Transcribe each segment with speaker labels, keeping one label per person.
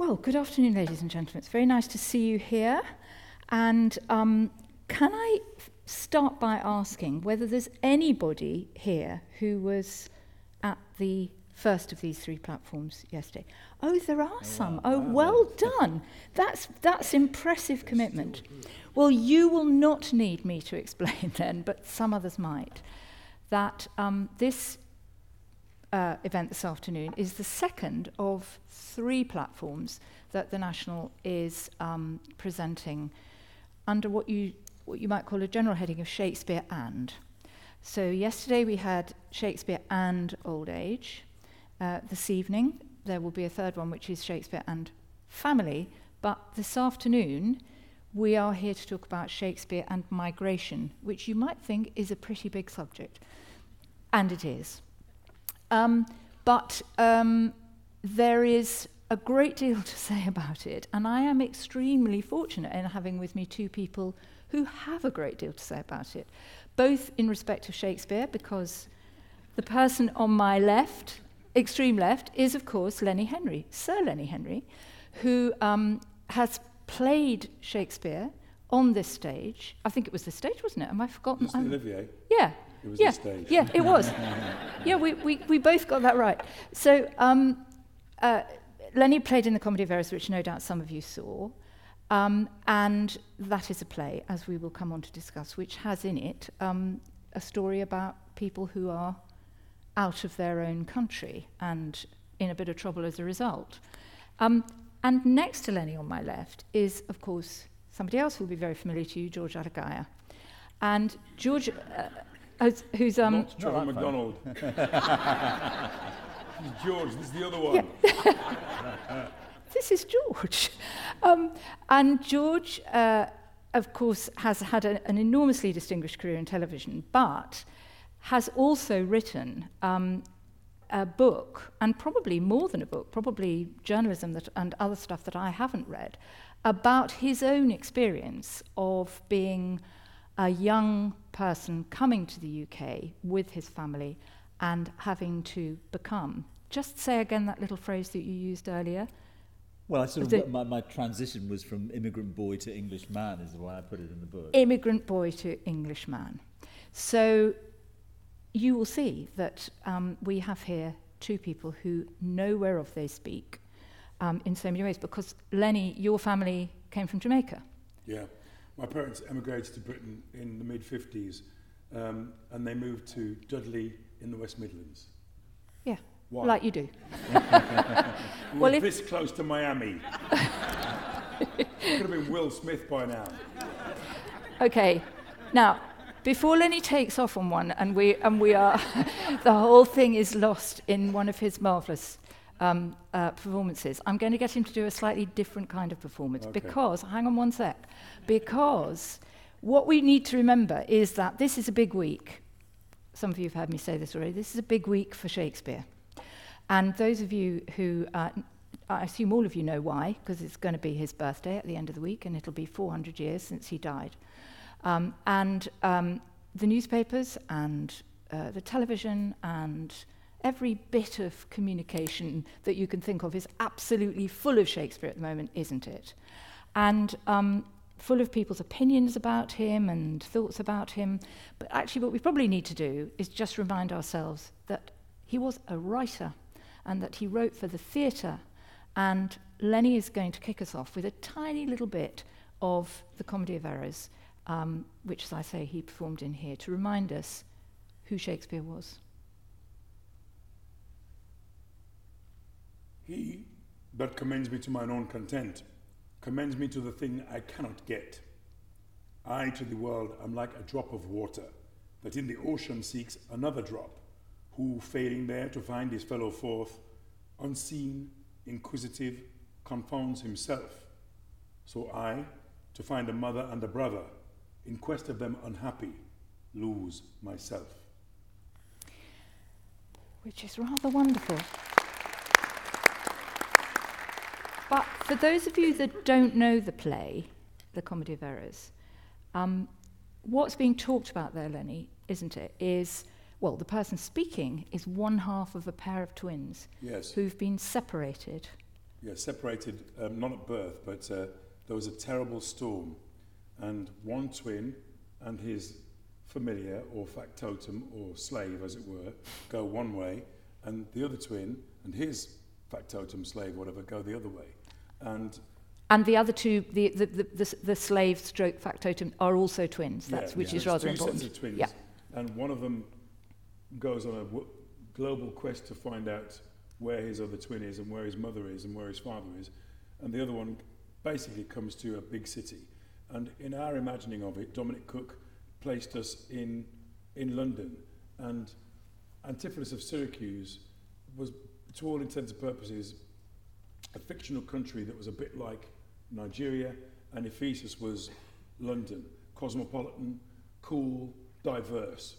Speaker 1: Well, good afternoon, ladies and gentlemen. It's very nice to see you here. And um, can I start by asking whether there's anybody here who was at the first of these three platforms yesterday? Oh, there are some. Oh, well done. That's, that's impressive commitment. Well, you will not need me to explain then, but some others might, that um, this uh, event this afternoon is the second of three platforms that the National is um, presenting under what you, what you might call a general heading of Shakespeare and. So, yesterday we had Shakespeare and old age. Uh, this evening there will be a third one, which is Shakespeare and family. But this afternoon we are here to talk about Shakespeare and migration, which you might think is a pretty big subject. And it is. Um, but um, there is a great deal to say about it, and I am extremely fortunate in having with me two people who have a great deal to say about it, both in respect of Shakespeare, because the person on my left, extreme left, is of course Lenny Henry, Sir Lenny Henry, who um, has played Shakespeare on this stage. I think it was the stage, wasn't it? Am I forgotten?
Speaker 2: Mr. Olivier.
Speaker 1: Yeah.
Speaker 2: It was
Speaker 1: yeah,
Speaker 2: the stage.
Speaker 1: Yeah, it was. yeah, we, we, we both got that right. So um, uh, Lenny played in the Comedy of Errors, which no doubt some of you saw. Um, and that is a play, as we will come on to discuss, which has in it um, a story about people who are out of their own country and in a bit of trouble as a result. Um, and next to Lenny on my left is, of course, somebody else who will be very familiar to you, George Alagiah. And George, uh, who's, who's um,
Speaker 2: Not Trevor McDonald. George, this is the other one.
Speaker 1: this is George. Um, and George, uh, of course, has had a, an enormously distinguished career in television, but has also written um, a book, and probably more than a book, probably journalism that, and other stuff that I haven't read, about his own experience of being a young person coming to the UK with his family and having to become. Just say again that little phrase that you used earlier.
Speaker 3: Well, I sort
Speaker 1: The-
Speaker 3: of, my, my transition was from immigrant boy to English man, is the way I put it in the book.
Speaker 1: immigrant boy to English man. So you will see that um, we have here two people who know whereof they speak um, in so many ways. Because Lenny, your family came from Jamaica.
Speaker 2: Yeah. My parents emigrated to Britain in the mid 50s um, and they moved to Dudley in the West Midlands.
Speaker 1: Yeah,
Speaker 2: Why?
Speaker 1: like you do.
Speaker 2: We
Speaker 1: Well,
Speaker 2: were
Speaker 1: if-
Speaker 2: this close to Miami. Could have been Will Smith by now.
Speaker 1: Okay, now before Lenny takes off on one, and we and we are, the whole thing is lost in one of his marvelous um, uh, performances. I'm going to get him to do a slightly different kind of performance
Speaker 2: Okay.
Speaker 1: because hang on one sec, because what we need to remember is that this is a big week. Some of you have heard me say this already. This is a big week for Shakespeare, and those of you who uh, I assume all of you know why, because it's going to be his birthday at the end of the week, and it'll be 400 years since he died. Um, and um, the newspapers and uh, the television and every bit of communication that you can think of is absolutely full of Shakespeare at the moment, isn't it? And um, full of people's opinions about him and thoughts about him. But actually, what we probably need to do is just remind ourselves that he was a writer and that he wrote for the theatre. And Lenny is going to kick us off with a tiny little bit of the Comedy of Errors, um, which, as I say, he performed in here to remind us who Shakespeare was.
Speaker 2: He that commends me to mine own content commends me to the thing I cannot get. I to the world am like a drop of water that in the ocean seeks another drop, who, failing there to find his fellow forth, unseen, inquisitive, confounds himself. So I, to find a mother and a brother, in quest of them unhappy, lose myself.
Speaker 1: which is rather wonderful. But for those of you that don't know the play, The Comedy of Errors, um, what's being talked about there, Lenny, isn't it, is, well, the person speaking is one half of a pair of twins
Speaker 2: Yes.
Speaker 1: who've been separated
Speaker 2: yeah, separated, um, not at birth, but uh, there was a terrible storm, and one twin and his familiar or factotum or slave, as it were, go one way, and the other twin and his factotum slave, whatever, go the other way. And
Speaker 1: And the other two, the, the, the, the, the slave stroke factotum, are also twins, that's,
Speaker 2: yeah,
Speaker 1: which
Speaker 2: yeah,
Speaker 1: is
Speaker 2: there's
Speaker 1: rather
Speaker 2: two
Speaker 1: important.
Speaker 2: Sets of twins,
Speaker 1: Yeah.
Speaker 2: and one of them goes on a w- global quest to find out where his other twin is and where his mother is and where his father is, and the other one basically comes to a big city. And in our imagining of it, Dominic Cooke placed us in in London, and Antipholus of Syracuse was, to all intents and purposes, a fictional country that was a bit like Nigeria, and Ephesus was London, cosmopolitan, cool, diverse.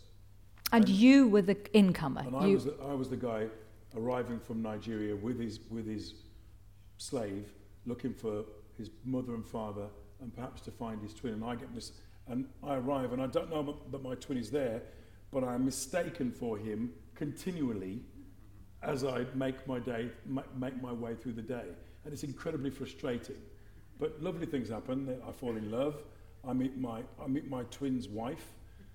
Speaker 1: And you were the incomer.
Speaker 2: And I
Speaker 1: you,
Speaker 2: was, the, I was the guy arriving from Nigeria with his, with his slave, looking for his mother and father, and perhaps to find his twin. And I get this, and I arrive, and I don't know that my twin is there, but I'm mistaken for him continually as I make my day, make my way through the day, and it's incredibly frustrating. But lovely things happen. I fall in love. I meet my, I meet my twin's wife.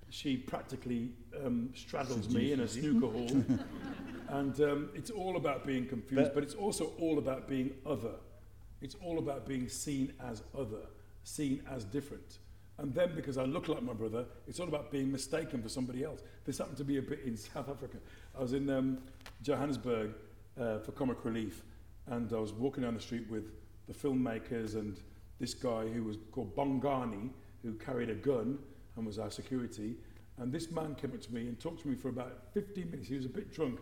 Speaker 2: She practically um, straddles me in a snooker hall. and um, it's all about being confused,
Speaker 3: But-
Speaker 2: but it's also all about being other. It's all about being seen as other, seen as different. And then because I look like my brother, it's all about being mistaken for somebody else. This happened to be a bit in South Africa. I was in um, Johannesburg uh, for comic relief, and I was walking down the street with the filmmakers and this guy who was called Bongani, who carried a gun and was our security. And this man came up to me and talked to me for about 15 minutes. He was a bit drunk,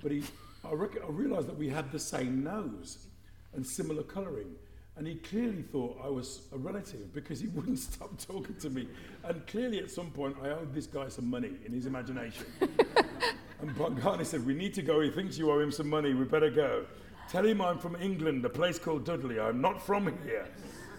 Speaker 2: but he, I, rec- I realised that we had the same nose and similar colouring. And he clearly thought I was a relative because he wouldn't stop talking to me. And clearly, at some point, I owed this guy some money in his imagination. and Bongani said, We need to go. He thinks you owe him some money. We better go. Tell him I'm from England, a place called Dudley. I'm not from here.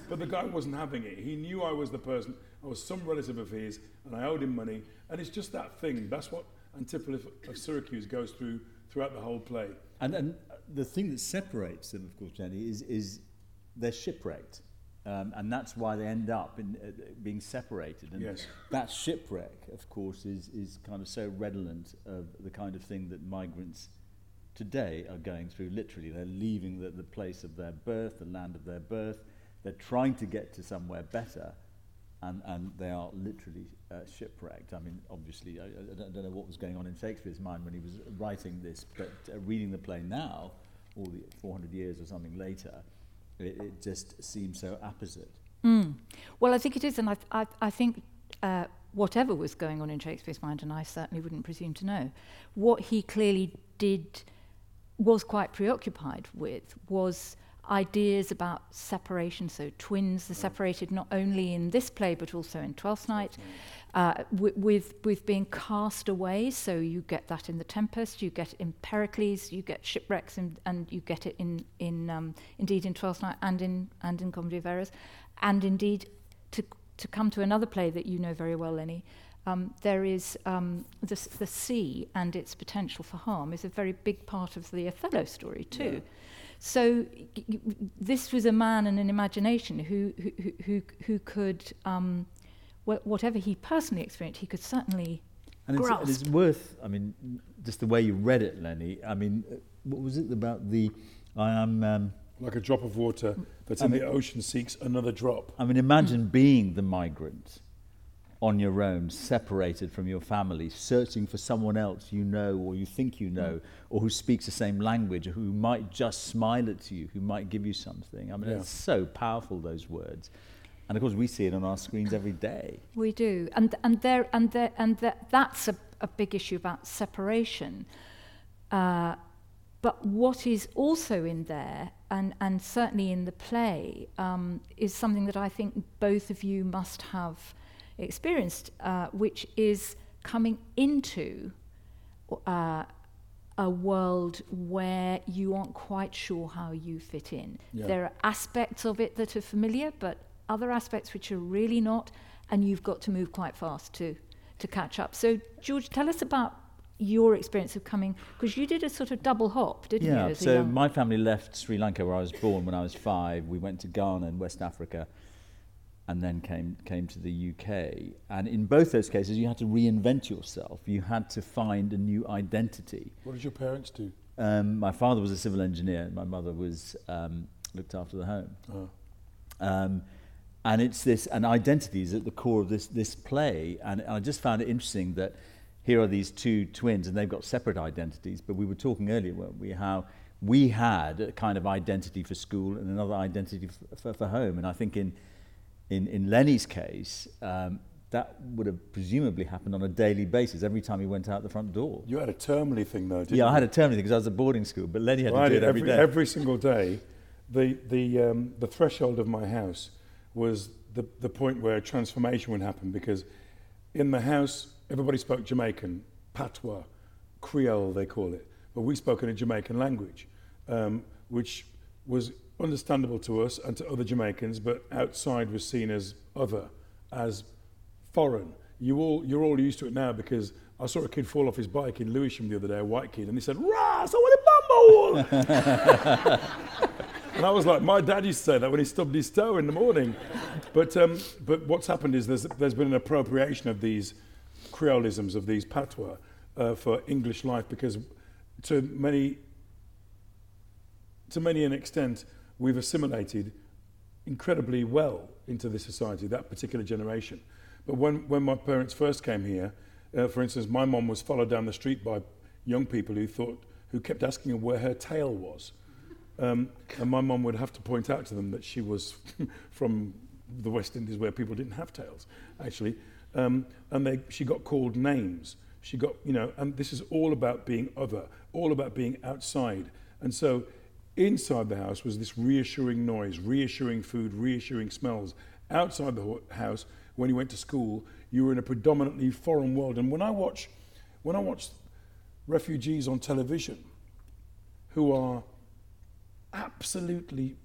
Speaker 2: But the guy wasn't having it. He knew I was the person. I was some relative of his, and I owed him money. And it's just that thing. That's what Antipholus of Syracuse goes through throughout the whole play.
Speaker 3: And, and the thing that separates them, of course, Jenny, is, is they're shipwrecked. Um, and that's why they end up in, uh, being separated. And
Speaker 2: Yes.
Speaker 3: that shipwreck, of course, is, is kind of so redolent of the kind of thing that migrants today are going through. Literally, they're leaving the, the place of their birth, the land of their birth. They're trying to get to somewhere better, and, and they are literally uh, shipwrecked. I mean, obviously, I, I don't- I don't know what was going on in Shakespeare's mind when he was writing this, but uh, reading the play now, all the 400 years or something later, it, it just seems so opposite.
Speaker 1: Mm. Well, I think it is, and I, I, I think uh, whatever was going on in Shakespeare's mind, and I certainly wouldn't presume to know, what he clearly did was quite preoccupied with was ideas about separation. So twins are separated not only in this play but also in Twelfth Night, uh, wi- with with being cast away. So you get that in the Tempest, you get in Pericles, you get shipwrecks, and, and you get it in in um, indeed in Twelfth Night and in and in Comedy of Errors, and indeed to to come to another play that you know very well, Lenny. Um, there is um, the, the sea and its potential for harm is a very big part of the Othello story too.
Speaker 2: Yeah.
Speaker 1: So this was a man and an imagination who who who, who, who could um, wh- whatever he personally experienced, he could certainly
Speaker 3: And it's, and it's worth, I mean, just the way you read it, Lenny. I mean, uh, what was it about the, I am, um,
Speaker 2: Like a drop of water that's
Speaker 3: I
Speaker 2: in
Speaker 3: mean-
Speaker 2: the ocean seeks another drop.
Speaker 3: I mean, imagine being the migrant on your own, separated from your family, searching for someone else you know or you think you know, or who speaks the same language, or who might just smile at you, who might give you something. I mean,
Speaker 2: Yeah.
Speaker 3: it's so powerful, those words. And of course, we see it on our screens every day.
Speaker 1: We do, and and there and there and that that's a, a big issue about separation. Uh, but what is also in there, and and certainly in the play, um, is something that I think both of you must have experienced, uh, which is coming into. Uh, a world where you aren't quite sure how you fit in.
Speaker 2: Yeah.
Speaker 1: There are aspects of it that are familiar, but other aspects which are really not, and you've got to move quite fast to to catch up. So, George, tell us about your experience of coming because you did a sort of double hop, didn't
Speaker 3: yeah,
Speaker 1: you?
Speaker 3: so young... my family left Sri Lanka where I was born when I was five. We went to Ghana and West Africa and then came came to the UK. And in both those cases, you had to reinvent yourself. You had to find a new identity.
Speaker 2: What did your parents do?
Speaker 3: Um, my father was a civil engineer. My mother was um, looked after the home. Oh. Um, and it's this, and identity is at the core of this this play. And I just found it interesting that here are these two twins, and they've got separate identities. But we were talking earlier, weren't we, how we had a kind of identity for school and another identity for, for, for home. And I think in in, in Lenny's case, um, that would have presumably happened on a daily basis every time he went out the front door.
Speaker 2: You had a termly thing though, didn't
Speaker 3: yeah,
Speaker 2: you?
Speaker 3: Yeah, I had a termly thing because I was at boarding school, but Lenny had well, to do it every,
Speaker 2: every
Speaker 3: day.
Speaker 2: Every single day, the, the, um, the threshold of my house was the, the point where transformation would happen because in the house, everybody spoke Jamaican, patois, Creole they call it, but we spoke in a Jamaican language, um, which was understandable to us and to other Jamaicans, but outside was seen as other, as foreign. You all, you're all used to it now because I saw a kid fall off his bike in Lewisham the other day, a white kid, and he said, Rah, so what a bumble! and I was like, my dad used to say that when he stubbed his toe in the morning. But, um, but what's happened is there's, there's been an appropriation of these creolisms, of these patois, uh, for English life because to many, to many an extent, we've assimilated incredibly well into this society, that particular generation. But when, when my parents first came here, uh, for instance, my mom was followed down the street by young people who thought, who kept asking her where her tail was. Um, and my mom would have to point out to them that she was from the West Indies where people didn't have tails, actually. Um, and they, she got called names. She got, you know, and this is all about being other, all about being outside. And so Inside the house was this reassuring noise, reassuring food, reassuring smells. Outside the house, when you went to school, you were in a predominantly foreign world. And when I watch, when I watch refugees on television who are absolutely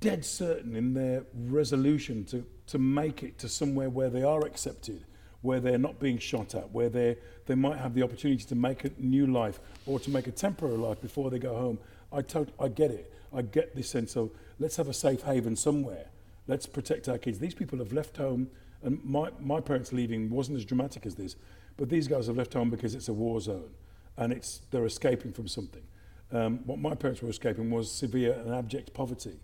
Speaker 2: dead certain in their resolution to, to make it to somewhere where they are accepted, where they're not being shot at, where they they might have the opportunity to make a new life or to make a temporary life before they go home. I, tot- I get it. I get this sense of let's have a safe haven somewhere. Let's protect our kids. These people have left home, and my, my parents leaving wasn't as dramatic as this, but these guys have left home because it's a war zone and it's, they're escaping from something. Um, what my parents were escaping was severe and abject poverty.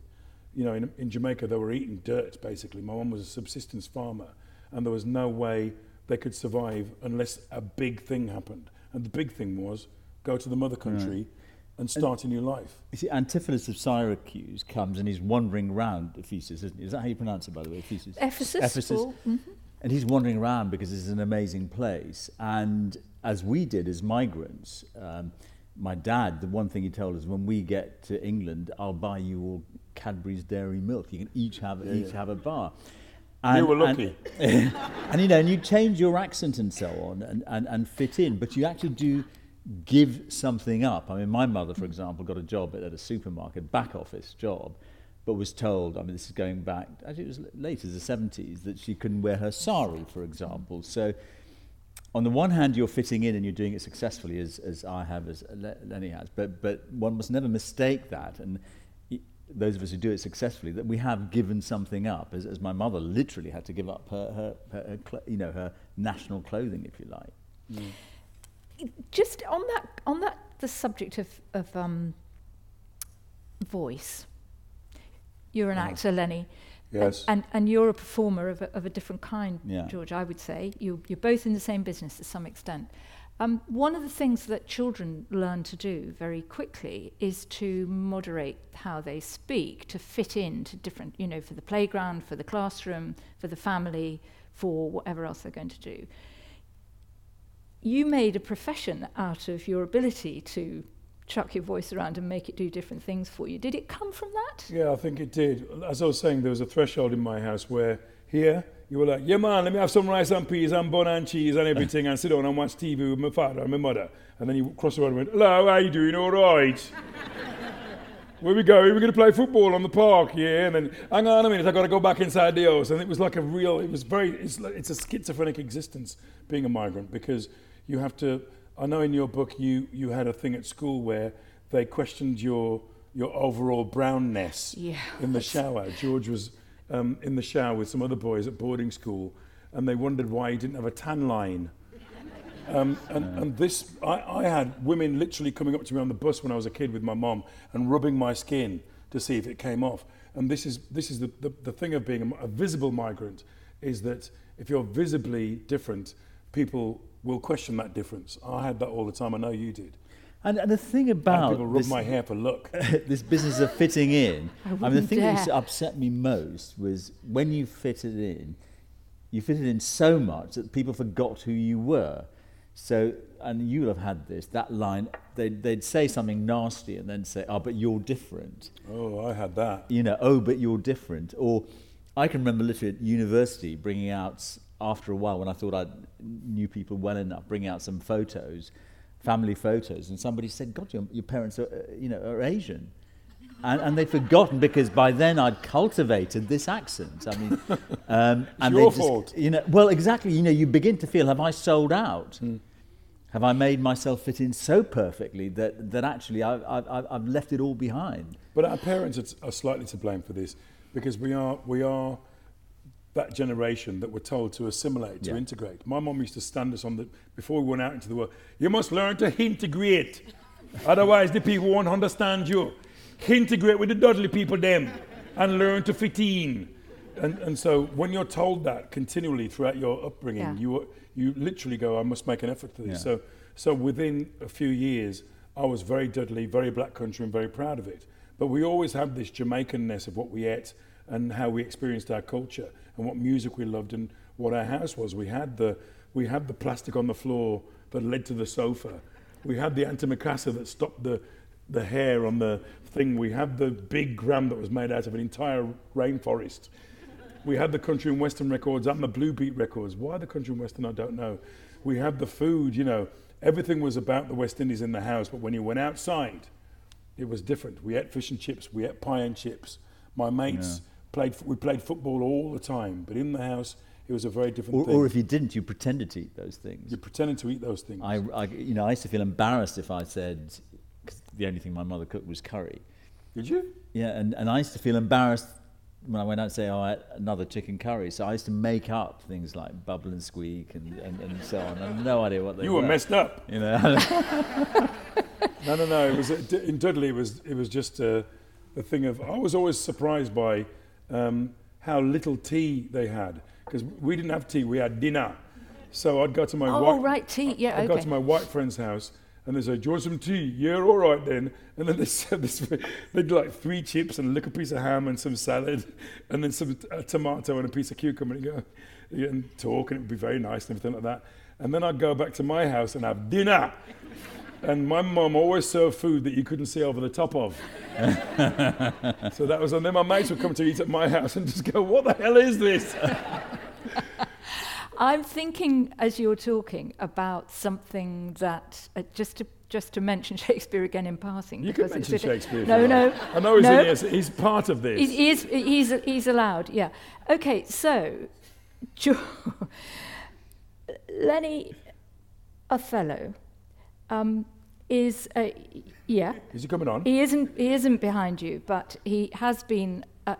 Speaker 2: You know, in, in Jamaica, they were eating dirt, basically. My mum was a subsistence farmer, and there was no way they could survive unless a big thing happened. And the big thing was go to the mother country right and start and, a new life.
Speaker 3: You see, Antipholus of Syracuse comes and he's wandering around Ephesus, isn't he? Is that how you pronounce it, by the way? Ephesus.
Speaker 1: Ephesus.
Speaker 3: Ephesus. Mm-hmm. And he's wandering around because it's an amazing place. And as we did as migrants, um, my dad, the one thing he told us, when we get to England, I'll buy you all Cadbury's Dairy Milk. You can each have yeah, each yeah. have a bar.
Speaker 2: And, you were lucky.
Speaker 3: And, and, you know, and you change your accent and so on and, and, and fit in, but you actually do give something up. I mean, my mother, for example, got a job at a supermarket, back office job, but was told, I mean, this is going back, actually it was late as the 70s, that she couldn't wear her sari, for example. So on the one hand, you're fitting in and you're doing it successfully, as, as I have, as Lenny has, but, but one must never mistake that. And those of us who do it successfully, that we have given something up, as, as my mother literally had to give up her, her, her, her you know, her national clothing, if you like. Mm
Speaker 1: just on that on that the subject of of um, voice. You're an uh, actor, Lenny.
Speaker 2: Yes.
Speaker 1: And, and you're a performer of a, of a different kind,
Speaker 3: yeah.
Speaker 1: George, I would say. You, you're both in the same business to some extent. Um, one of the things that children learn to do very quickly is to moderate how they speak, to fit in to different, you know, for the playground, for the classroom, for the family, for whatever else they're going to do you made a profession out of your ability to chuck your voice around and make it do different things for you. Did it come from that?
Speaker 2: Yeah, I think it did. As I was saying, there was a threshold in my house where here you were like, yeah, man, let me have some rice and peas and bun and cheese and everything and sit down and watch TV with my father and my mother. And then you cross the road and went, hello, how are you doing? All right. Where we go? We're going to play football on the park, yeah. And then, hang on a minute, I've got to go back inside the house. And it was like a real, it was very, it's, like, it's a schizophrenic existence being a migrant because you have to I know in your book you, you had a thing at school where they questioned your your overall brownness
Speaker 1: Yeah.
Speaker 2: in the shower. George was um, in the shower with some other boys at boarding school, and they wondered why he didn't have a tan line. Um, and, and this, I, I had women literally coming up to me on the bus when I was a kid with my mom and rubbing my skin to see if it came off. And this is, this is the, the, the thing of being a, a visible migrant, is that if you're visibly different, people will question that difference. I had that all the time. I know you did.
Speaker 3: And, and the thing
Speaker 2: I had
Speaker 3: about
Speaker 2: people rub
Speaker 3: this,
Speaker 2: my hair for look.
Speaker 3: this business of fitting in,
Speaker 1: I
Speaker 3: I, mean, the
Speaker 1: wouldn't
Speaker 3: thing that used to upset me most was when you fitted in, you fitted in so much that people forgot who you were. So, and you'll have had this, that line, they'd, they'd say something nasty and then say, oh, but you're different.
Speaker 2: Oh, I had that.
Speaker 3: you know, oh, but you're different. Or I can remember literally at university bringing out, after a while, when I thought I knew people well enough, bring out some photos, family photos, and somebody said, God, your, your parents are, uh, you know, are Asian. And, and they'd forgotten because by then I'd cultivated this accent. I mean, um, and
Speaker 2: your
Speaker 3: they
Speaker 2: fault.
Speaker 3: You know, well, exactly. You know, you begin to feel, have I sold out? Have I made myself fit in so perfectly that, that actually I've, I've, I've left it all behind?
Speaker 2: But our parents are, are slightly to blame for this because we are we are that generation that were told to assimilate, to
Speaker 3: Yeah.
Speaker 2: integrate. My mom used to stand us on the before we went out into the world. You must learn to integrate, otherwise the people won't understand you. Integrate with the Dudley people, them, and learn to fit in. And, and so when you're told that continually throughout your upbringing,
Speaker 1: Yeah.
Speaker 2: you you literally go, I must make an effort for this.
Speaker 3: Yeah.
Speaker 2: So so within a few years, I was very Dudley, very black country, and very proud of it. But we always had this Jamaicanness of what we ate and how we experienced our culture and what music we loved and what our house was. We had the we had the plastic on the floor that led to the sofa. We had the antimacassar that stopped the the hair on the thing. We had the big gram that was made out of an entire rainforest. We had the country and western records and the blue beat records. Why the country and western, I don't know. We had the food, you know. Everything was about the West Indies in the house, but when you went outside, it was different. We ate fish and chips, we ate pie and chips. My mates played, we played football all the time, but in the house, it was a very different
Speaker 3: Or,
Speaker 2: thing.
Speaker 3: or if you didn't, you pretended to eat those things.
Speaker 2: You pretended to eat those things.
Speaker 3: I, I, you know, I used to feel embarrassed if I said, cause the only thing my mother cooked was curry.
Speaker 2: Did you?
Speaker 3: Yeah, and, and I used to feel embarrassed when I went out and say, oh, I had another chicken curry. So I used to make up things like bubble and squeak and, and, and so on. I had no idea what they
Speaker 2: You
Speaker 3: were.
Speaker 2: were messed up.
Speaker 3: You know,
Speaker 2: No, no, no. It was in Dudley. It was it was just uh, a, a thing of. I was always surprised by um, how little tea they had because we didn't have tea. We had dinner. So I'd go to my
Speaker 1: Oh,
Speaker 2: white.
Speaker 1: right, tea. Yeah,
Speaker 2: I'd go to my white friend's house and they say, "Do you want some tea?" Yeah, all right then. And then they said this. They'd like three chips and a little piece of ham and some salad, and then some tomato and a piece of cucumber. And go and talk, and it would be very nice and everything like that. And then I'd go back to my house and have dinner. And my mum always served food that you couldn't see over the top of. so that was, and then my mates would come to eat at my house and just go, "What the hell is this?"
Speaker 1: I'm thinking as you're talking about something that uh, just to just to mention Shakespeare again in passing.
Speaker 2: You can
Speaker 1: because it's
Speaker 2: mention Shakespeare.
Speaker 1: No, no.
Speaker 2: I know he's,
Speaker 1: no.
Speaker 2: he's part of this.
Speaker 1: He, he is, he's, he's allowed, yeah. Okay, so, Lenny Othello um, is, a, yeah,
Speaker 2: Is he coming on?
Speaker 1: he isn't, he isn't behind you, but he has been uh,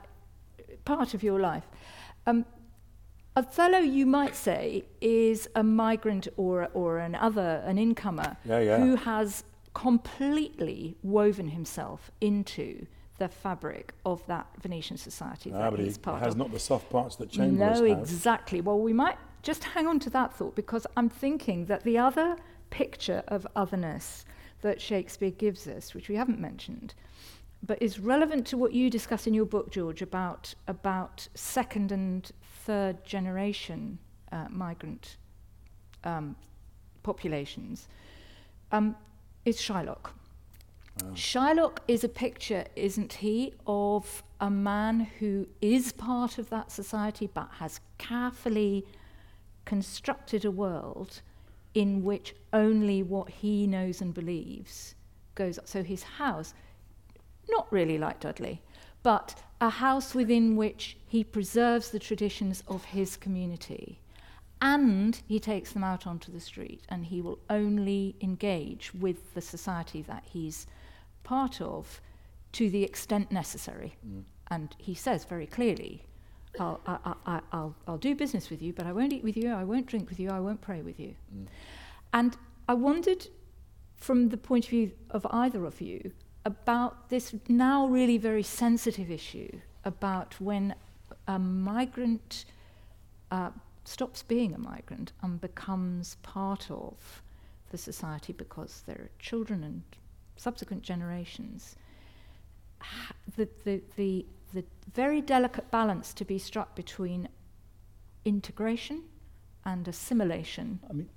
Speaker 1: part of your life. Um, Othello, you might say, is a migrant or, or an other, an incomer,
Speaker 2: Yeah, yeah.
Speaker 1: who has completely woven himself into the fabric of that Venetian society
Speaker 2: Ah,
Speaker 1: that
Speaker 2: he
Speaker 1: he's part
Speaker 2: has
Speaker 1: of.
Speaker 2: not the soft parts that Chambers
Speaker 1: No,
Speaker 2: has.
Speaker 1: exactly. Well, we might just hang on to that thought because I'm thinking that the other picture of otherness that Shakespeare gives us, which we haven't mentioned, but is relevant to what you discuss in your book, George, about about second and third generation uh, migrant um, populations, um, is Shylock. Shylock is a picture, isn't he, of a man who is part of that society but has carefully constructed a world in which only what he knows and believes goes. Up. So his house, not really like Dudley, but a house within which he preserves the traditions of his community and he takes them out onto the street and he will only engage with the society that he's part of to the extent necessary. Mm. And he says very clearly, I'll, I, I, I'll, I'll do business with you, but I won't eat with you, I won't drink with you, I won't pray with you. Mm. And I wondered, from the point of view of either of you, about this now really very sensitive issue about when a migrant uh, stops being a migrant and becomes part of the society because there are children and subsequent generations. The, the, the, the very delicate balance to be struck between integration and assimilation.
Speaker 3: I mean,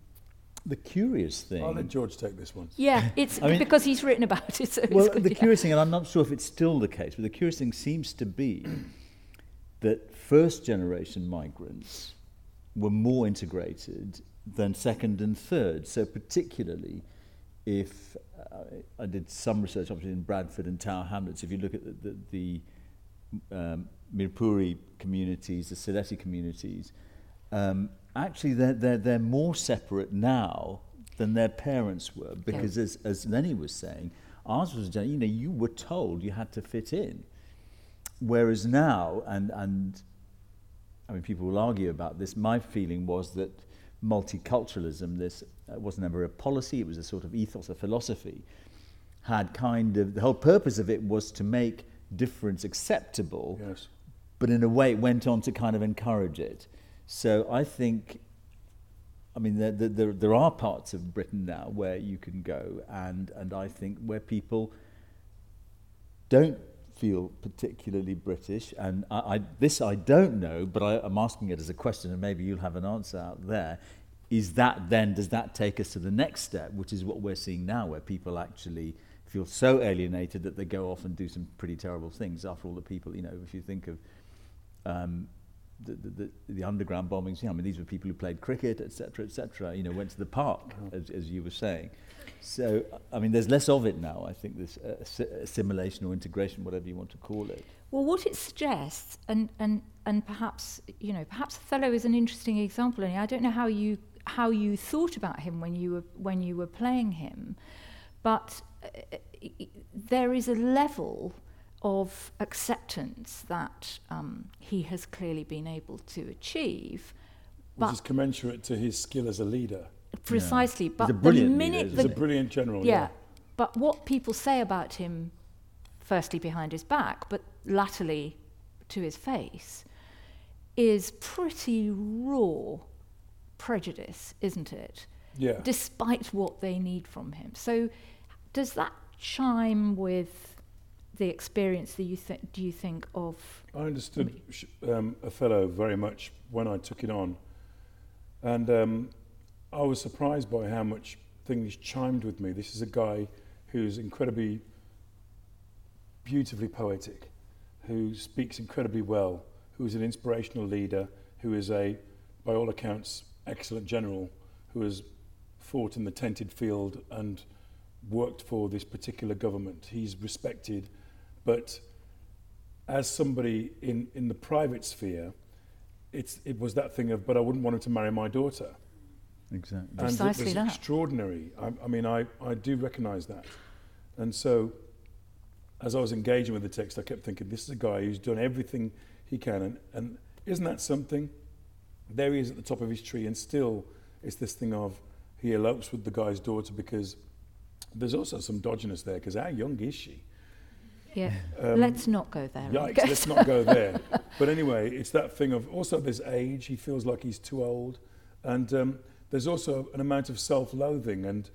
Speaker 3: the curious thing.
Speaker 2: I'll let George take this one.
Speaker 1: Yeah, it's I mean, because he's written about it. So
Speaker 3: well, the yeah. curious thing, and I'm not sure if it's still the case, but the curious thing seems to be that first generation migrants were more integrated than second and third. So particularly if uh, I did some research obviously in Bradford and Tower Hamlets, if you look at the, the, the um, Mirpuri communities, the Sylheti communities, um, actually they're, they're, they're more separate now than their parents were because yeah. as, as Lenny was saying, ours was, you know, you were told you had to fit in. Whereas now, and, and I mean, people will argue about this. My feeling was that multiculturalism, this uh, was never a policy, it was a sort of ethos, a philosophy, had kind of, the whole purpose of it was to make difference acceptable,
Speaker 2: yes.
Speaker 3: but in a way it went on to kind of encourage it. So I think, I mean, there, there, there are parts of Britain now where you can go, and, and I think where people don't feel particularly British, and I, I, this I don't know, but I, I'm asking it as a question, and maybe you'll have an answer out there. Is that then, does that take us to the next step, which is what we're seeing now, where people actually feel so alienated that they go off and do some pretty terrible things? After all, the people, you know, if you think of um, the, the, the underground bombings, you know, I mean, these were people who played cricket, etc., etc., you know, went to the park, uh-huh. as, as you were saying. So, I mean, there's less of it now, I think, this uh, assimilation or integration, whatever you want to call it.
Speaker 1: Well, what it suggests, and, and, and perhaps, you know, perhaps Othello is an interesting example, and I don't know how you, how you thought about him when you were, when you were playing him, but there is a level of acceptance that um, he has clearly been able to achieve.
Speaker 2: Which is commensurate to his skill as a leader.
Speaker 1: Precisely,
Speaker 3: yeah. but the
Speaker 1: minute
Speaker 2: leader, he's a brilliant general.
Speaker 1: Yeah, yeah, but what people say about him, firstly behind his back, but latterly to his face, is pretty raw prejudice, isn't it?
Speaker 2: Yeah.
Speaker 1: Despite what they need from him. So, does that chime with the experience that you th- do you think of?
Speaker 2: I understood um, Othello very much when I took it on, and um, I was surprised by how much things chimed with me. This is a guy who's incredibly beautifully poetic, who speaks incredibly well, who is an inspirational leader, who is a, by all accounts, excellent general, who has fought in the tented field and worked for this particular government. He's respected, but as somebody in, in the private sphere, it's, it was that thing of, but I wouldn't want him to marry my daughter.
Speaker 3: Exactly.
Speaker 2: And
Speaker 1: Precisely
Speaker 2: it was
Speaker 1: that.
Speaker 2: extraordinary. I, I mean, I, I do recognise that. And so, as I was engaging with the text, I kept thinking, this is a guy who's done everything he can. And, and isn't that something? There he is at the top of his tree, and still it's this thing of he elopes with the guy's daughter because there's also some dodginess there, because how young is she?
Speaker 1: Yeah, um, let's not go there.
Speaker 2: Yikes, let's not go there. But anyway, it's that thing of also this age, he feels like he's too old. And um, there's also an amount of self-loathing and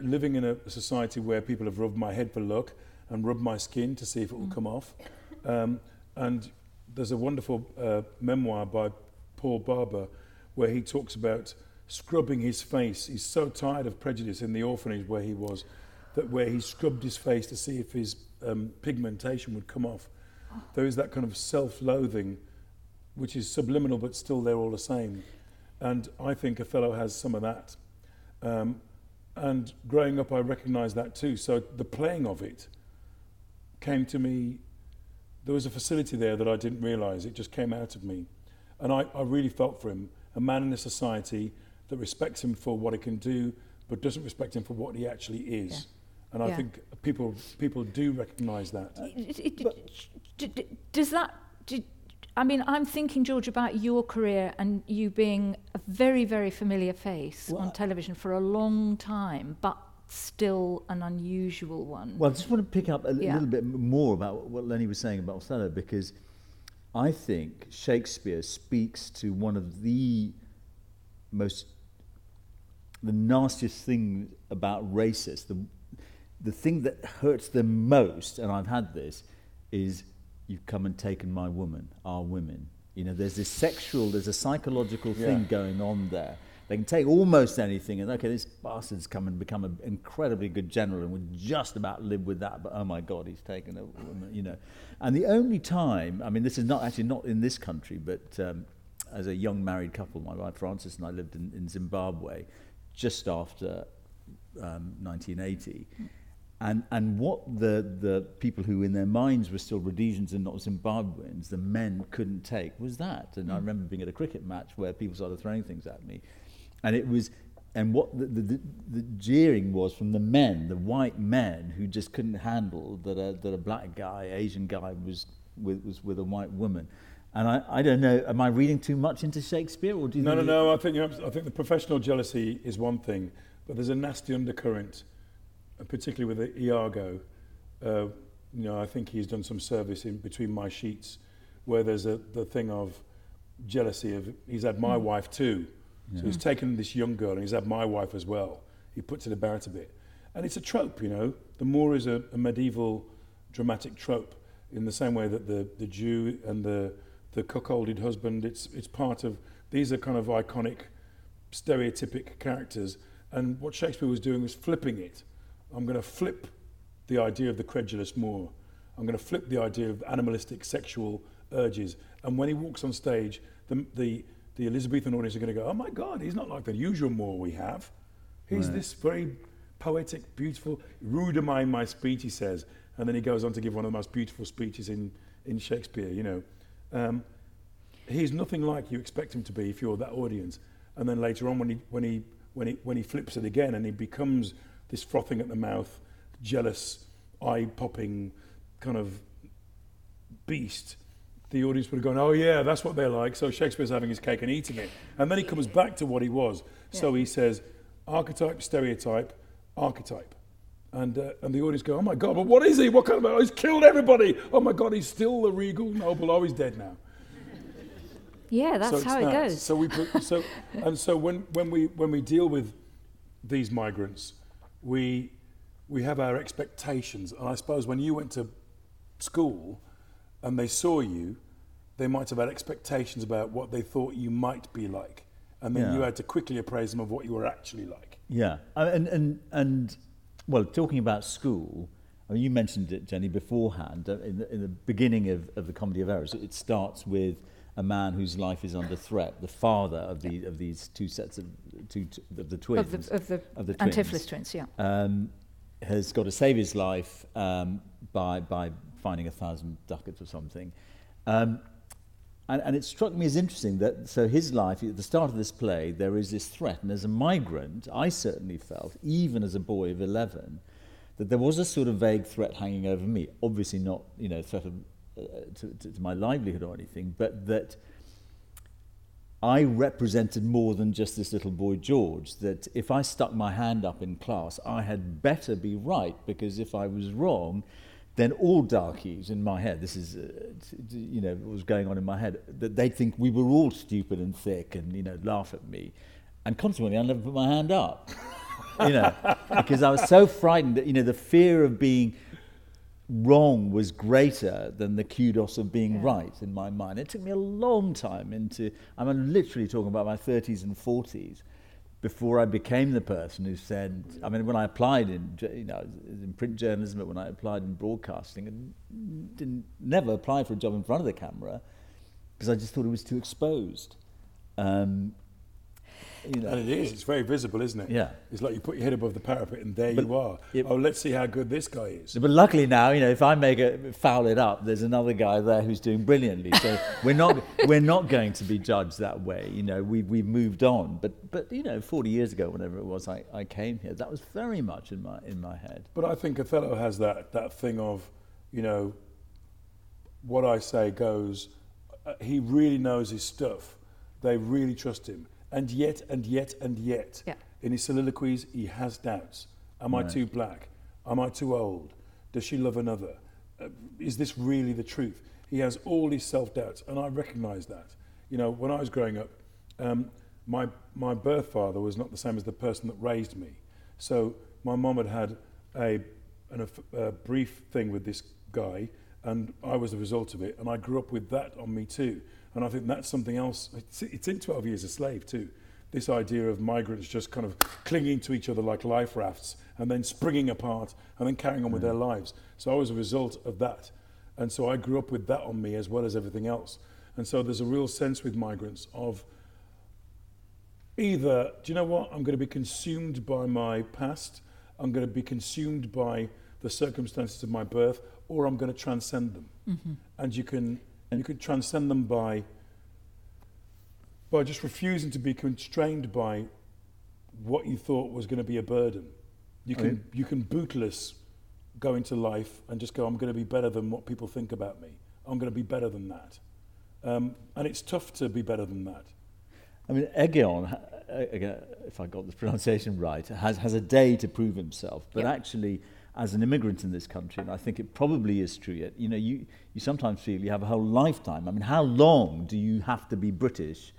Speaker 2: living in a society where people have rubbed my head for luck and rubbed my skin to see if it will come off. Um, and there's a wonderful uh, memoir by Paul Barber where he talks about scrubbing his face. He's so tired of prejudice in the orphanage where he was that where he scrubbed his face to see if his um, pigmentation would come off. There is that kind of self-loathing which is subliminal but still there all the same. And I think Othello has some of that. Um, and growing up, I recognized that too. So the playing of it came to me. There was a facility there that I didn't realize. It just came out of me. And I, I really felt for him. a man in a society that respects him for what he can do, but doesn't respect him for what he actually is.
Speaker 1: Yeah.
Speaker 2: And I
Speaker 1: Yeah.
Speaker 2: think people people do recognise that.
Speaker 1: It- it- d- d- does that? I mean, I'm thinking, George, about your career and you being a very, very familiar face
Speaker 3: Well,
Speaker 1: on television for a long time, but still an unusual one.
Speaker 3: Well, I just want to pick up a
Speaker 1: Yeah.
Speaker 3: little bit more about what Lenny was saying about Othello because I think Shakespeare speaks to one of the most, the nastiest thing about racists. The, the thing that hurts them most, and I've had this, is you've come and taken my woman, our women. You know, there's this sexual, there's a psychological thing
Speaker 2: Yeah.
Speaker 3: going on there. They can take almost anything, and okay, this bastard's come and become an incredibly good general, and would just about live with that. But oh my God, he's taken a woman, you know. And the only time, I mean, this is not actually not in this country, but um, as a young married couple, my wife Frances and I lived in, in Zimbabwe just after um, 1980. And, and what the, the people who in their minds were still Rhodesians and not Zimbabweans, the men couldn't take, was that. And I remember being at a cricket match where people started throwing things at me. And it was, and what the, the, the, the jeering was from the men, the white men who just couldn't handle that a, that a black guy, Asian guy was with, was with a white woman. And I, I don't know, am I reading too much into Shakespeare? Or do you
Speaker 2: No, no, no. I think you're, abs- I think the professional jealousy is one thing, but there's a nasty undercurrent, uh, particularly with Iago. Uh, you know, I think he's done some service in between my sheets, where there's a the thing of jealousy of he's had my wife too, so he's taken this young girl and he's had my wife as well. He puts it about a bit, and it's a trope. You know, the Moor is a, a medieval dramatic trope in the same way that the the Jew and the the cuckolded husband. It's it's part of these are kind of iconic, stereotypic characters. And what Shakespeare was doing was flipping it. I'm going to flip the idea of the credulous Moor. I'm going to flip the idea of animalistic sexual urges. And when he walks on stage, the the, the Elizabethan audience are going to go, "Oh my God, he's not like the usual Moor we have. He's
Speaker 3: Right.
Speaker 2: this very poetic, beautiful, rude am I in my speech," he says, and then he goes on to give one of the most beautiful speeches in in Shakespeare. You know, um, he's nothing like you expect him to be if you're that audience. And then later on, when he when he when he when he flips it again and he becomes this frothing at the mouth, jealous, eye popping, kind of beast, the audience would have gone, "Oh yeah, that's what they're like." So Shakespeare's having his cake and eating it, and then he comes back to what he was. So he says, "Archetype, stereotype, archetype." And, uh, and the audience go, oh my God, but what is he? What kind of, man? he's killed everybody. Oh my God, he's still the regal noble. Oh, he's dead now.
Speaker 1: yeah, that's
Speaker 2: So it's
Speaker 1: how it
Speaker 2: that.
Speaker 1: goes.
Speaker 2: So we put, so and so when, when we when we deal with these migrants, we we have our expectations. And I suppose when you went to school and they saw you, they might have had expectations about what they thought you might be like, and then
Speaker 3: Yeah.
Speaker 2: you had to quickly appraise them of what you were actually like.
Speaker 3: Yeah, Uh, and and and well, talking about school, I mean, you mentioned it, Jenny, beforehand. uh, In the, in the beginning of, of the Comedy of Errors, it starts with a man whose life is under threat, the father of the of these two sets of two t- of the twins
Speaker 1: of the, of the,
Speaker 3: of the twins.
Speaker 1: Antipholus twins, yeah.
Speaker 3: um, has got to save his life um, by, by finding a thousand ducats or something. Um, and, and it struck me as interesting that, so his life, at the start of this play, there is this threat. And as a migrant, I certainly felt, even as a boy of 11, that there was a sort of vague threat hanging over me. Obviously not, you know, threat of, uh, to, to, to my livelihood or anything, but that I represented more than just this little boy George. That if I stuck my hand up in class, I had better be right because if I was wrong, then all darkies in my head, this is, uh, you know, what was going on in my head, that they'd think we were all stupid and thick and, you know, laugh at me. And consequently, I never put my hand up, you know, because I was so frightened that, you know, the fear of being wrong was greater than the kudos of being
Speaker 1: Yeah.
Speaker 3: right in my mind. It took me a long time into, I'm literally talking about my 30s and 40s before I became the person who said, I mean, when I applied in, you know, in print journalism, but when I applied in broadcasting, I didn't, never apply for a job in front of the camera because I just thought it was too exposed. Um, You know.
Speaker 2: And it is. It's very visible, isn't it?
Speaker 3: Yeah.
Speaker 2: It's like you put your head above the parapet and there
Speaker 3: But
Speaker 2: you are.
Speaker 3: it-
Speaker 2: oh, let's see how good this guy is.
Speaker 3: But luckily now, you know, if I make a foul it up, there's another guy there who's doing brilliantly. So we're not we're not going to be judged that way. You know, we we've moved on. But but you know, 40 years ago, whenever it was, I, I came here. That was very much in my in my head.
Speaker 2: But I think Othello has that, that thing of, you know, what I say goes. Uh, he really knows his stuff. They really trust him. And yet, and yet, and yet,
Speaker 1: Yeah.
Speaker 2: in his soliloquies, he has doubts. Am I too black? Am I too old? Does she love another? Uh, is this really the truth? He has all these self doubts, and I recognise that. You know, when I was growing up, um, my, my birth father was not the same as the person that raised me. So my mom had had a, an, a brief thing with this guy, and I was the result of it, and I grew up with that on me too. And I think that's something else. It's, it's in 12 Years a Slave too. This idea of migrants just kind of clinging to each other like life rafts and then springing apart and then carrying on with mm. their lives. So I was a result of that. And so I grew up with that on me as well as everything else. And so there's a real sense with migrants of either, do you know what? I'm going to be consumed by my past, I'm going to be consumed by the circumstances of my birth, or I'm going to transcend them. Mm-hmm. And you can you can transcend them by by just refusing to be constrained by what you thought was going to be a burden. You can you can bootless go into life and just go, I'm going to be better than what people think about me. I'm going to be better than that. Um, and it's tough to be better than that.
Speaker 3: I mean, Egeon, again, if I got the pronunciation right, has, has a day to prove himself. But actually, as an immigrant in this country, and I think it probably is true yet, you know, you, you sometimes feel you have a whole lifetime. I mean, how long do you have to be British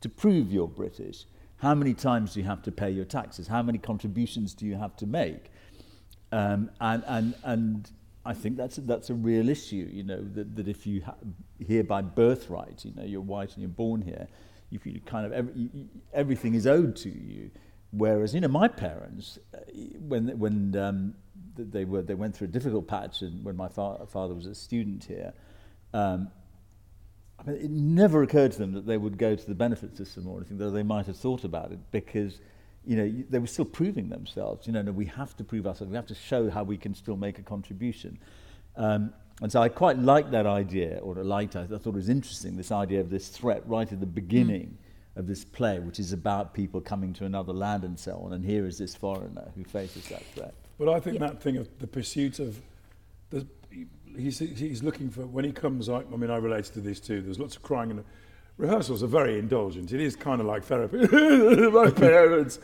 Speaker 3: to prove you're British? How many times do you have to pay your taxes? How many contributions do you have to make? Um, and, and, and I think that's a, that's a real issue, you know, that, that if you ha- here by birthright, you know, you're white and you're born here, you feel kind of every, you, you- everything is owed to you. Whereas, you know, my parents, uh, when, when um, they, were, they went through a difficult patch when my fa- father was a student here, um, I mean, it never occurred to them that they would go to the benefit system or anything, though they might have thought about it, because you know they were still proving themselves. You know, no, we have to prove ourselves. We have to show how we can still make a contribution. Um, and so I quite liked that idea, or I liked. I thought it was interesting this idea of this threat right at the beginning of this play, which is about people coming to another land and so on. And here is this foreigner who faces that threat.
Speaker 2: But I think
Speaker 1: Yeah.
Speaker 2: that thing of the pursuit of the he's he's looking for when he comes out. I mean, I related to this too. There's lots of crying and rehearsals are very indulgent. It is kind of like therapy. My parents,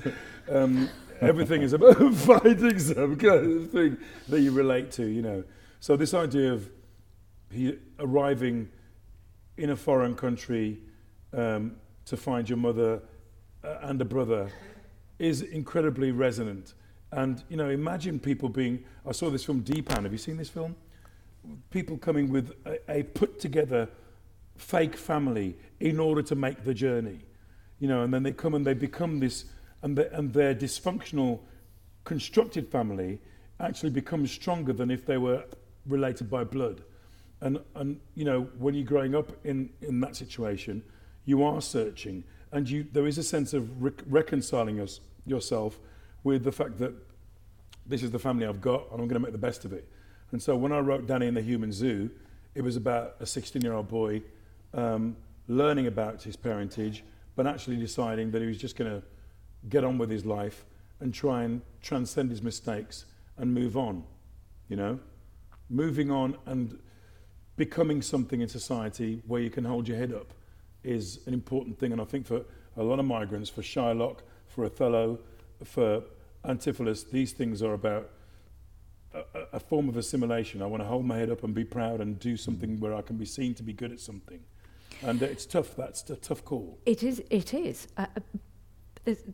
Speaker 2: um, everything is about fighting some kind of thing that you relate to. You know, so this idea of he arriving in a foreign country um, to find your mother uh, and a brother is incredibly resonant. And you know, imagine people being. I saw this film Dheepan. Have you seen this film? People coming with a, a put together fake family in order to make the journey. You know, and then they come and they become this, and, and their dysfunctional, constructed family actually becomes stronger than if they were related by blood. And, and you know, when you're growing up in, in that situation, you are searching, and you, there is a sense of rec- reconciling us, yourself with the fact that this is the family I've got, and I'm going to make the best of it. And so when I wrote Danny in the Human Zoo, it was about a 16 year old boy um, learning about his parentage, but actually deciding that he was just going to get on with his life and try and transcend his mistakes and move on. You know, moving on and becoming something in society where you can hold your head up is an important thing. And I think for a lot of migrants, for Shylock, for Othello, for Antipholus, these things are about a, a- form of assimilation. I want to hold my head up and be proud and do something where I can be seen to be good at something. And it's tough. That's a tough call.
Speaker 1: It is. It is. Uh, uh, there's,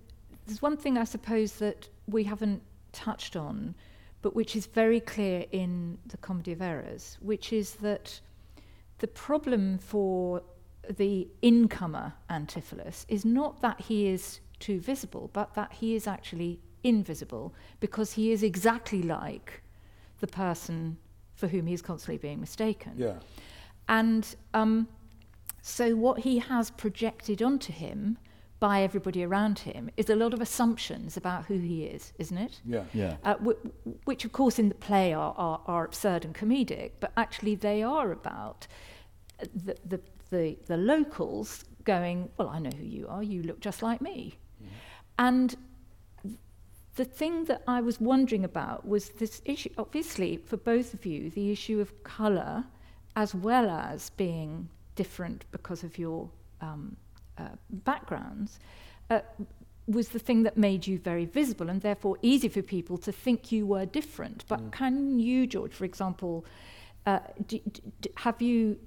Speaker 1: there's one thing I suppose that we haven't touched on, but which is very clear in the Comedy of Errors, which is that the problem for the incomer Antipholus is not that he is too visible, but that he is actually invisible because he is exactly like the person for whom he is constantly being mistaken.
Speaker 2: Yeah.
Speaker 1: And um, so, what he has projected onto him by everybody around him is a lot of assumptions about who he is, isn't it?
Speaker 2: Yeah.
Speaker 3: Yeah.
Speaker 1: Uh, w- which, of course, in the play are, are, are absurd and comedic, but actually they are about the, the, the, the locals going, Well, I know who you are, you look just like me. And the thing that I was wondering about was this issue, obviously, for both of you, the issue of colour as well as being different because of your um, uh, backgrounds. Uh, was the thing that made you very visible and therefore easy for people to think you were different. But can you, George, for example, uh, d- d- d- have you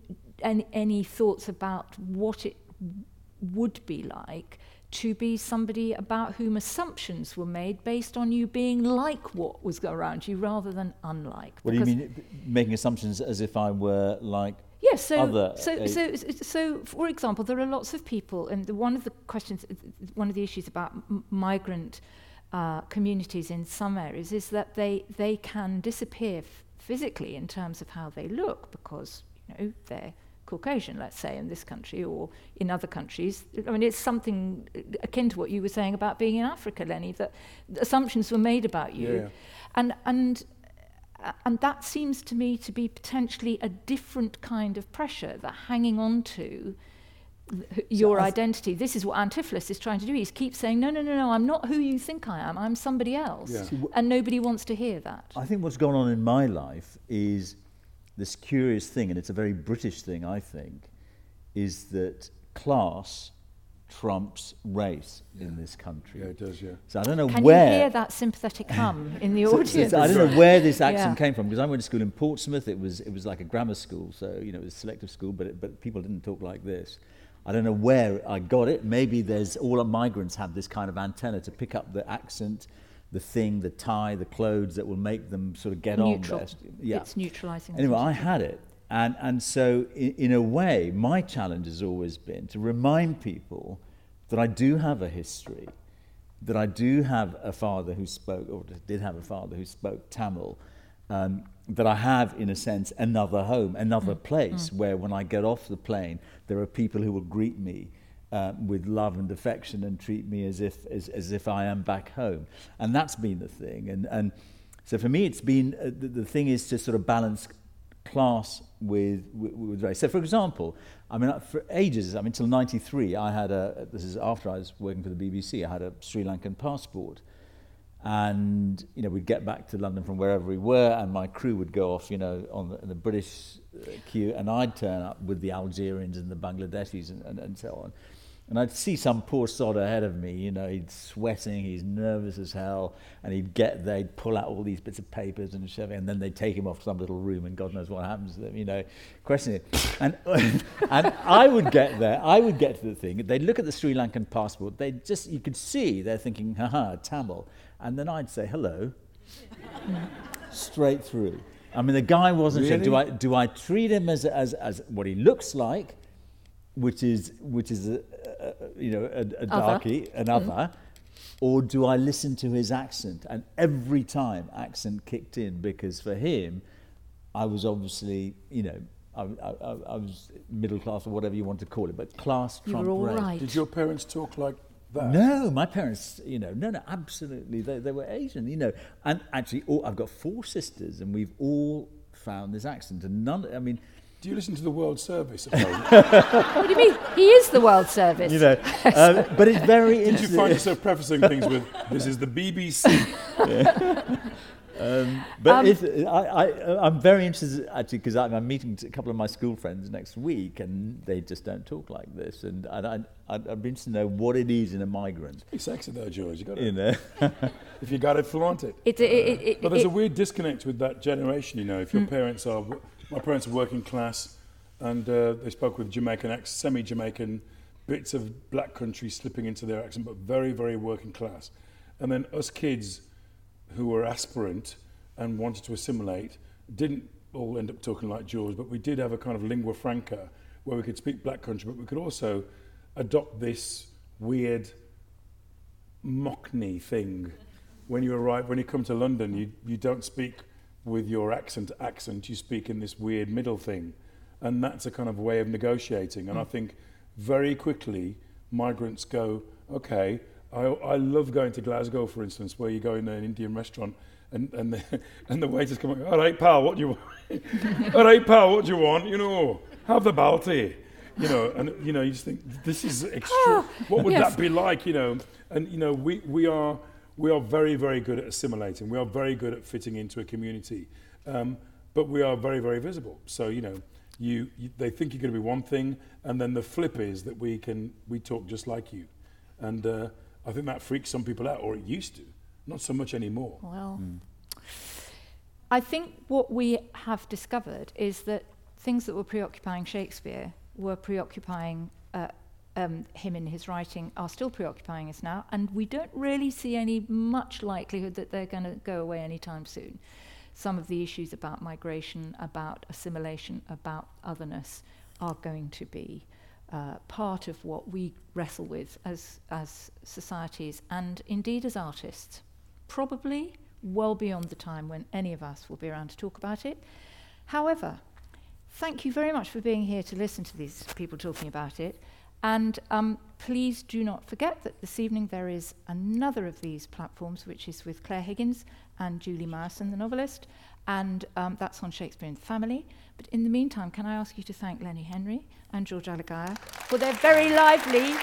Speaker 1: any, any thoughts about what it would be like to be somebody about whom assumptions were made based on you being like what was around you rather than unlike?
Speaker 3: What do you mean, making assumptions as if I were like
Speaker 1: Yes, so,
Speaker 3: other
Speaker 1: so, so, so, so, for example, there are lots of people, and the, one of the questions, one of the issues about m- migrant uh, communities in some areas is that they, they can disappear physically in terms of how they look because, you know, they're Caucasian, let's say, in this country or in other countries. I mean, it's something akin to what you were saying about being in Africa, Lenny, that assumptions were made about you.
Speaker 2: Yeah.
Speaker 1: And, and and that seems to me to be potentially a different kind of pressure that hanging on to your
Speaker 3: I th-
Speaker 1: identity. This is what Antipholus is trying to do. He's keeps saying, no, no, no, no, I'm not who you think I am. I'm somebody else.
Speaker 2: Yeah.
Speaker 1: And nobody wants to hear that.
Speaker 3: I think what's gone on in my life is this curious thing, and it's a very British thing, I think, is that class trumps race in this country.
Speaker 2: Yeah, it does, yeah.
Speaker 3: So I don't know
Speaker 1: Can
Speaker 3: where.
Speaker 1: you hear that sympathetic hum in the
Speaker 3: So- so
Speaker 1: audience?
Speaker 3: I don't know where this accent
Speaker 1: Yeah.
Speaker 3: came from because I went to school in Portsmouth. It was it was like a grammar school, so you know it was a selective school, but it, but people didn't talk like this. I don't know where I got it. Maybe there's all our migrants have this kind of antenna to pick up the accent, the thing, the tie, the clothes that will make them sort of get
Speaker 1: Neutral.
Speaker 3: on best. Yeah.
Speaker 1: It's neutralising.
Speaker 3: Anyway, I had it. And, and so, in, in a way, my challenge has always been to remind people that I do have a history, that I do have a father who spoke, or did have a father who spoke Tamil, um, that I have, in a sense, another home, another place where when I get off the plane, there are people who will greet me uh, with love and affection and treat me as if, as, as if I am back home. And that's been the thing. And, and so for me, it's been uh, the, the thing is to sort of balance class with, with, with race. So, for example, I mean, uh, for ages, I mean, until 93, I had a, this is after I was working for the BBC, I had a Sri Lankan passport. And, you know, we'd get back to London from wherever we were, and my crew would go off, you know, on the, the British uh, queue, and I'd turn up with the Algerians and the Bangladeshis and, and, and so on. And I'd see some poor sod ahead of me, you know, he's sweating, he's nervous as hell, and he'd get there, he'd pull out all these bits of papers and shove it, and then they'd take him off some little room, and God knows what happens to them, you know, questioning it. And, and I would get there, I would get to the thing, they'd look at the Sri Lankan passport, they'd just, you could see, they're thinking, haha, Tamil. And then I'd say, hello, straight through. I mean, the guy wasn't sure, do I, do I treat him as, as, as what he looks like, which is which is a, a, a- you know a, a
Speaker 1: Other.
Speaker 3: darky, another, mm-hmm. or do I listen to his accent? And every time accent kicked in because for him, I was obviously you know I, I, I I was middle class or whatever you want to call it, but class
Speaker 1: You
Speaker 3: trumped
Speaker 1: were all
Speaker 3: race.
Speaker 2: Did your parents talk like that?
Speaker 3: No, my parents, you know, no, no, absolutely, they, they were Asian, you know, and actually, all, I've got four sisters, and we've all found this accent, and none, I mean,
Speaker 2: Do you listen to the World Service at home?
Speaker 1: What do you mean? He is the World Service.
Speaker 3: you know, uh, but it's very
Speaker 2: Did you
Speaker 3: interesting.
Speaker 2: find yourself prefacing things with, this is the BBC?
Speaker 3: Um, but
Speaker 1: Um,
Speaker 3: if, I, I, I'm very interested actually because I'm, I'm meeting a couple of my school friends next week, and they just don't talk like this. And I, I, I'd, I'd be interested to know what it is in a migrant.
Speaker 2: Be sexy though, George. You got
Speaker 3: You
Speaker 2: it.
Speaker 3: know,
Speaker 2: If you got it, flaunt it.
Speaker 1: It, it, it, it,
Speaker 2: But there's
Speaker 1: it-
Speaker 2: a weird disconnect with that generation, you know. If your
Speaker 1: Hmm.
Speaker 2: parents are, my parents were working class, and uh, they spoke with Jamaican accent, semi-Jamaican, bits of black country slipping into their accent, but very, very working class. And then us kids, who were aspirant and wanted to assimilate, didn't all end up talking like George, but we did have a kind of lingua franca where we could speak black country, but we could also adopt this weird Mockney thing. When you arrive, when you come to London, you, you don't speak with your accent accent, you speak in this weird middle thing. And that's a kind of way of negotiating. And I hmm. think very quickly migrants go, okay, I, I love going to Glasgow, for instance, where you go in an Indian restaurant and, and, the, and the waiter's coming, all right, pal, what do you want? all right, pal, what do you want? You know, have the balti. You know, and you know, you just think this is extreme.
Speaker 1: Oh, ah,
Speaker 2: what would
Speaker 1: yes.
Speaker 2: that be like? You know, and you know, we, we are we are very very good at assimilating. We are very good at fitting into a community, um, but we are very very visible. So you know, you, you they think you're going to be one thing, and then the flip is that we can we talk just like you, and uh, I think that freaks some people out, or it used to, not so much anymore.
Speaker 1: Well, I think what we have discovered is that things that were preoccupying Shakespeare were preoccupying uh, um, him in his writing are still preoccupying us now, and we don't really see any much likelihood that they're going to go away anytime soon. Some of the issues about migration, about assimilation, about otherness are going to be uh, part of what we wrestle with as, as societies and indeed as artists. Probably well beyond the time when any of us will be around to talk about it. However, thank you very much for being here to listen to these people talking about it. And um, please do not forget that this evening there is another of these platforms, which is with Claire Higgins and Julie Myerson, the novelist, and um, that's on Shakespeare and Family. But in the meantime, can I ask you to thank Lenny Henry and George Alagiah for their very lively?